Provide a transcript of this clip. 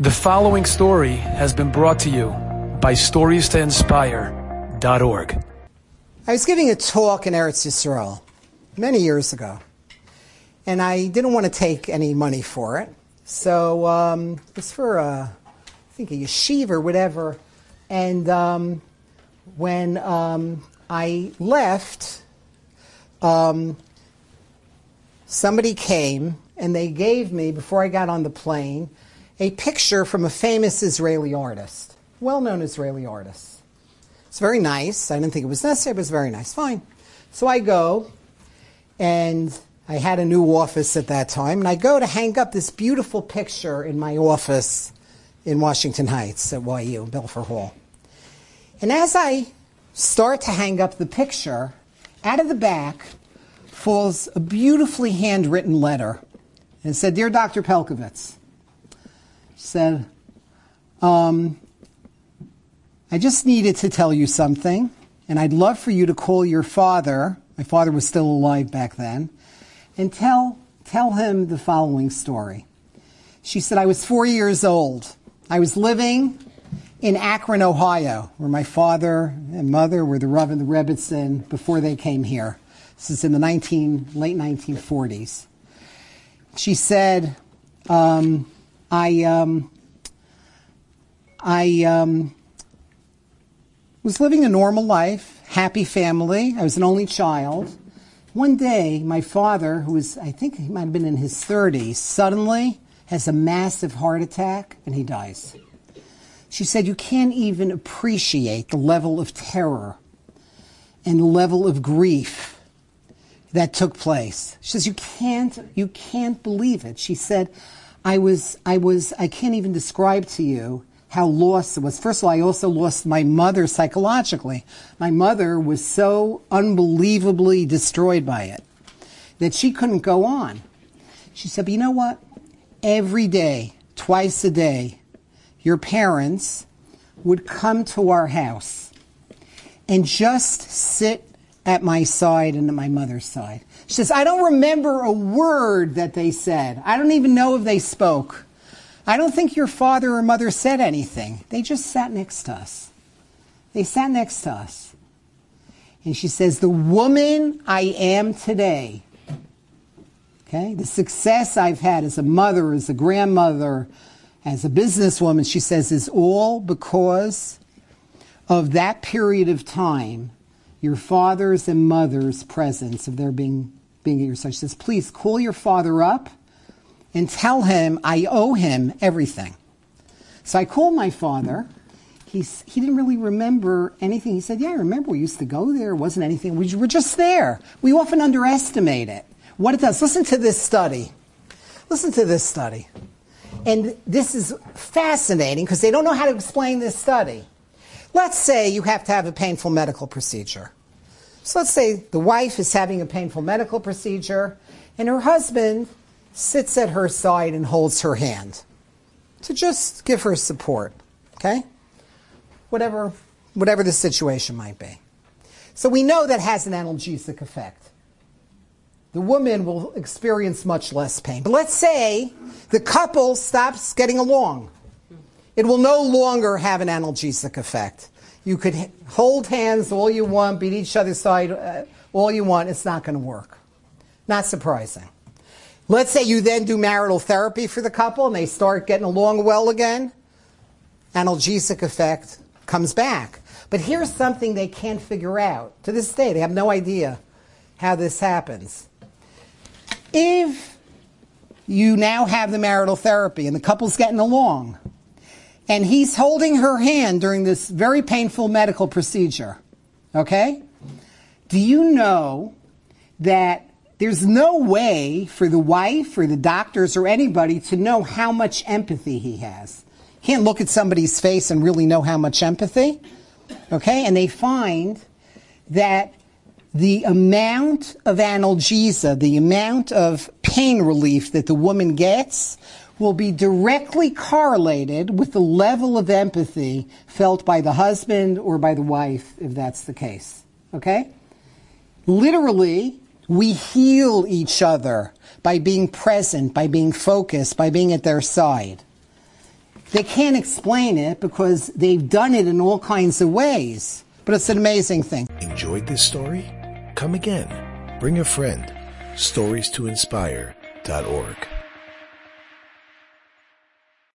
The following story has been brought to you by StoriesToInspire.org. I was giving a talk in Eretz Yisrael many years ago, and I didn't want to take any money for it. So um, it was for, a, I think, a yeshiva or whatever. And um, when um, I left, um, somebody came and they gave me, before I got on the plane, a picture from a famous Israeli artist, well known Israeli artist. It's very nice. I didn't think it was necessary, but it's very nice. Fine. So I go, and I had a new office at that time, and I go to hang up this beautiful picture in my office in Washington Heights at YU, Belfer Hall. And as I start to hang up the picture, out of the back falls a beautifully handwritten letter. And it said, Dear Dr. Pelcovitz, said, um, I just needed to tell you something, and I'd love for you to call your father. My father was still alive back then, and tell, tell him the following story. She said, I was four years old. I was living in Akron, Ohio, where my father and mother were the Rav and the Rebbitzin before they came here. This is in the 19, late 1940s. She said, um, I um, I um, was living a normal life, happy family. I was an only child. One day, my father, who was, I think he might have been in his 30s, suddenly has a massive heart attack and he dies. She said, You can't even appreciate the level of terror and the level of grief that took place. She says, You can't, you can't believe it. She said, I was, I was, I can't even describe to you how lost it was. First of all, I also lost my mother psychologically. My mother was so unbelievably destroyed by it that she couldn't go on. She said, but you know what? Every day, twice a day, your parents would come to our house and just sit at my side and at my mother's side. She says, I don't remember a word that they said. I don't even know if they spoke. I don't think your father or mother said anything. They just sat next to us. They sat next to us. And she says, The woman I am today, okay, the success I've had as a mother, as a grandmother, as a businesswoman, she says, is all because of that period of time, your father's and mother's presence of their being being your side. She says, please call your father up and tell him I owe him everything. So I called my father. He's, he didn't really remember anything. He said, Yeah, I remember we used to go there. It wasn't anything. We were just there. We often underestimate it. What it does. Listen to this study. Listen to this study. And this is fascinating because they don't know how to explain this study. Let's say you have to have a painful medical procedure. So let's say the wife is having a painful medical procedure and her husband sits at her side and holds her hand to just give her support, okay? Whatever, whatever the situation might be. So we know that has an analgesic effect. The woman will experience much less pain. But let's say the couple stops getting along. It will no longer have an analgesic effect. You could hold hands all you want, beat each other's side uh, all you want. It's not going to work. Not surprising. Let's say you then do marital therapy for the couple and they start getting along well again. Analgesic effect comes back. But here's something they can't figure out. To this day, they have no idea how this happens. If you now have the marital therapy and the couple's getting along, and he's holding her hand during this very painful medical procedure. Okay? Do you know that there's no way for the wife or the doctors or anybody to know how much empathy he has? Can't look at somebody's face and really know how much empathy. Okay? And they find that the amount of analgesia, the amount of pain relief that the woman gets will be directly correlated with the level of empathy felt by the husband or by the wife, if that's the case. Okay? Literally, we heal each other by being present, by being focused, by being at their side. They can't explain it because they've done it in all kinds of ways. But it's an amazing thing. Enjoyed this story? Come again. Bring a friend. Stories to inspire.org.